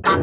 bum bum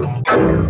Thank you.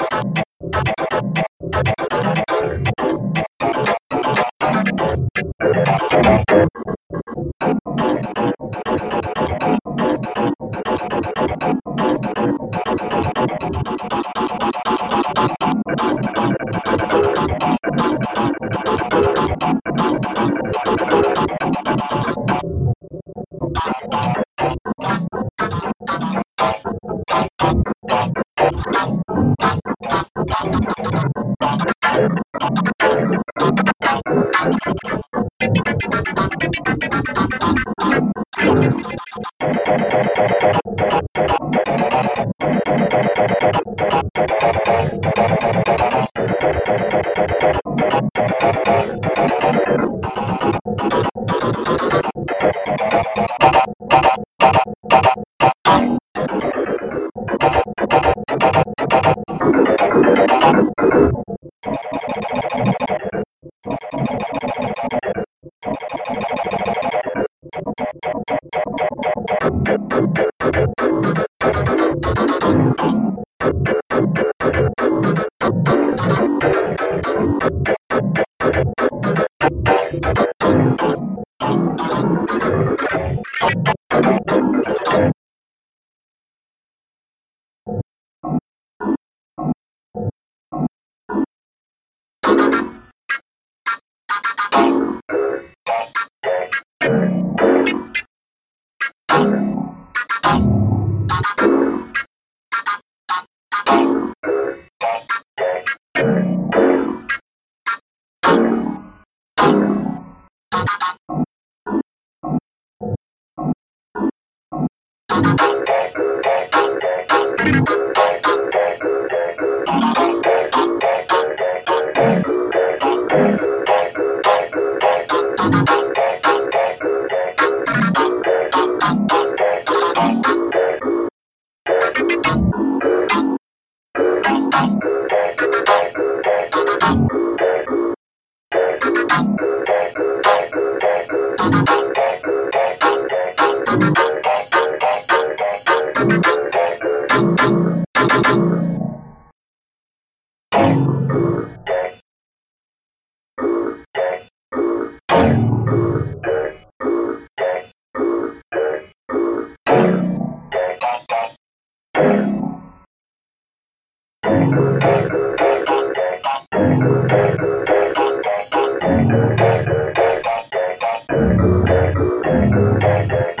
day.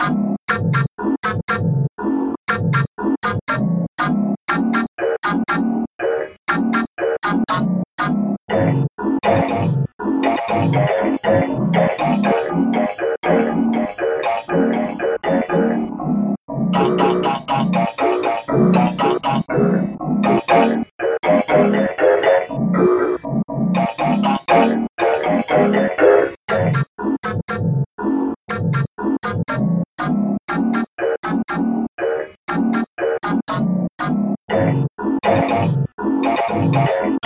Thank you. Thank you.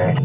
there